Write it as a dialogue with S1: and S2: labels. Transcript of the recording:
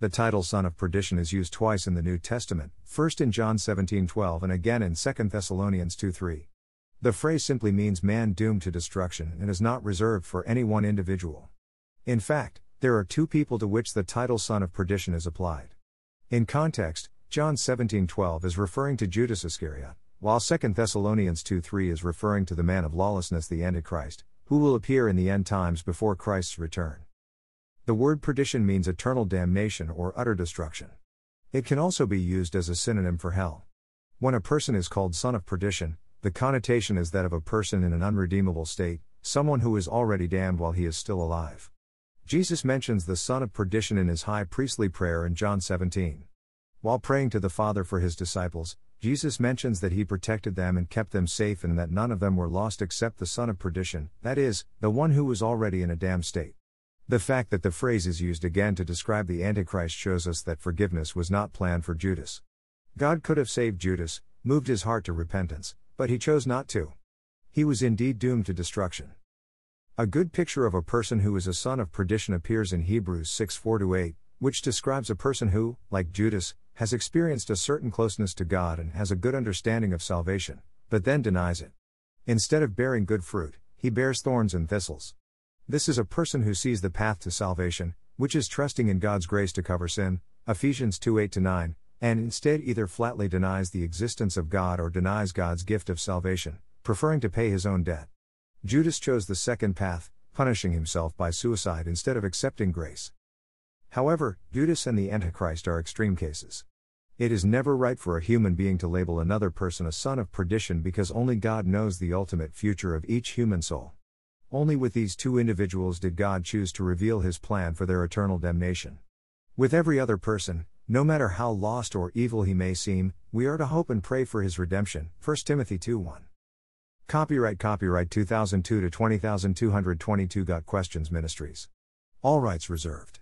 S1: The title Son of Perdition is used twice in the New Testament, first in John 17:12 and again in 2 Thessalonians 2:3. The phrase simply means man doomed to destruction and is not reserved for any one individual. In fact, there are two people to which the title Son of Perdition is applied. In context, John 17:12 is referring to Judas Iscariot, while 2 Thessalonians 2:3 is referring to the man of lawlessness the Antichrist, who will appear in the end times before Christ's return. The word perdition means eternal damnation or utter destruction. It can also be used as a synonym for hell. When a person is called son of perdition, the connotation is that of a person in an unredeemable state, someone who is already damned while he is still alive. Jesus mentions the son of perdition in his high priestly prayer in John 17. While praying to the Father for his disciples, Jesus mentions that he protected them and kept them safe and that none of them were lost except the son of perdition, that is, the one who was already in a damned state. The fact that the phrase is used again to describe the Antichrist shows us that forgiveness was not planned for Judas. God could have saved Judas, moved his heart to repentance, but he chose not to. He was indeed doomed to destruction. A good picture of a person who is a son of perdition appears in Hebrews 6 4 8, which describes a person who, like Judas, has experienced a certain closeness to God and has a good understanding of salvation, but then denies it. Instead of bearing good fruit, he bears thorns and thistles. This is a person who sees the path to salvation, which is trusting in God's grace to cover sin, Ephesians 2 8 9, and instead either flatly denies the existence of God or denies God's gift of salvation, preferring to pay his own debt. Judas chose the second path, punishing himself by suicide instead of accepting grace. However, Judas and the Antichrist are extreme cases. It is never right for a human being to label another person a son of perdition because only God knows the ultimate future of each human soul. Only with these two individuals did God choose to reveal his plan for their eternal damnation. With every other person, no matter how lost or evil he may seem, we are to hope and pray for his redemption. 1 Timothy 2 1. Copyright Copyright 2002 to 20222 Got Questions Ministries. All rights reserved.